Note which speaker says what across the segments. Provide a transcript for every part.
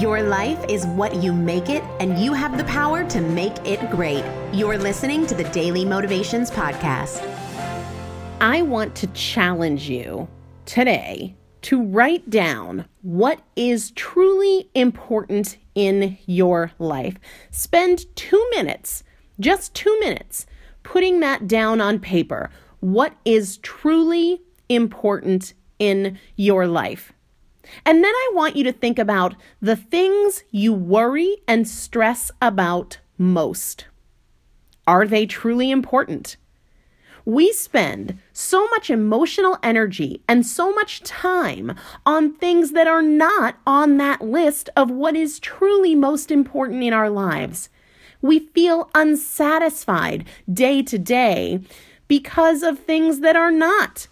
Speaker 1: Your life is what you make it, and you have the power to make it great. You're listening to the Daily Motivations Podcast.
Speaker 2: I want to challenge you today to write down what is truly important in your life. Spend two minutes, just two minutes, putting that down on paper. What is truly important in your life? And then I want you to think about the things you worry and stress about most. Are they truly important? We spend so much emotional energy and so much time on things that are not on that list of what is truly most important in our lives. We feel unsatisfied day to day because of things that are not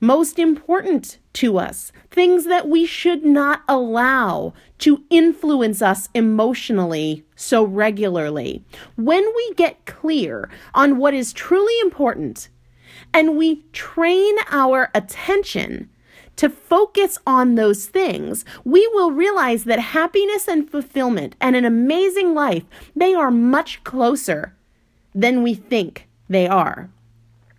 Speaker 2: most important to us, things that we should not allow to influence us emotionally so regularly. When we get clear on what is truly important and we train our attention to focus on those things, we will realize that happiness and fulfillment and an amazing life, they are much closer than we think they are.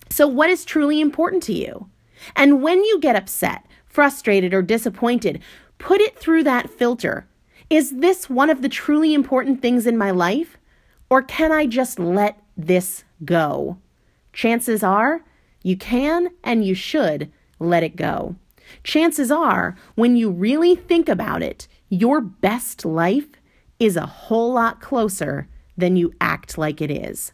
Speaker 2: So, what is truly important to you? And when you get upset, frustrated, or disappointed, put it through that filter. Is this one of the truly important things in my life? Or can I just let this go? Chances are you can and you should let it go. Chances are, when you really think about it, your best life is a whole lot closer than you act like it is.